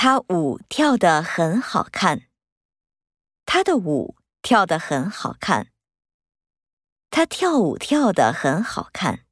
他舞跳得很好看。他的舞跳得很好看。他跳舞跳得很好看。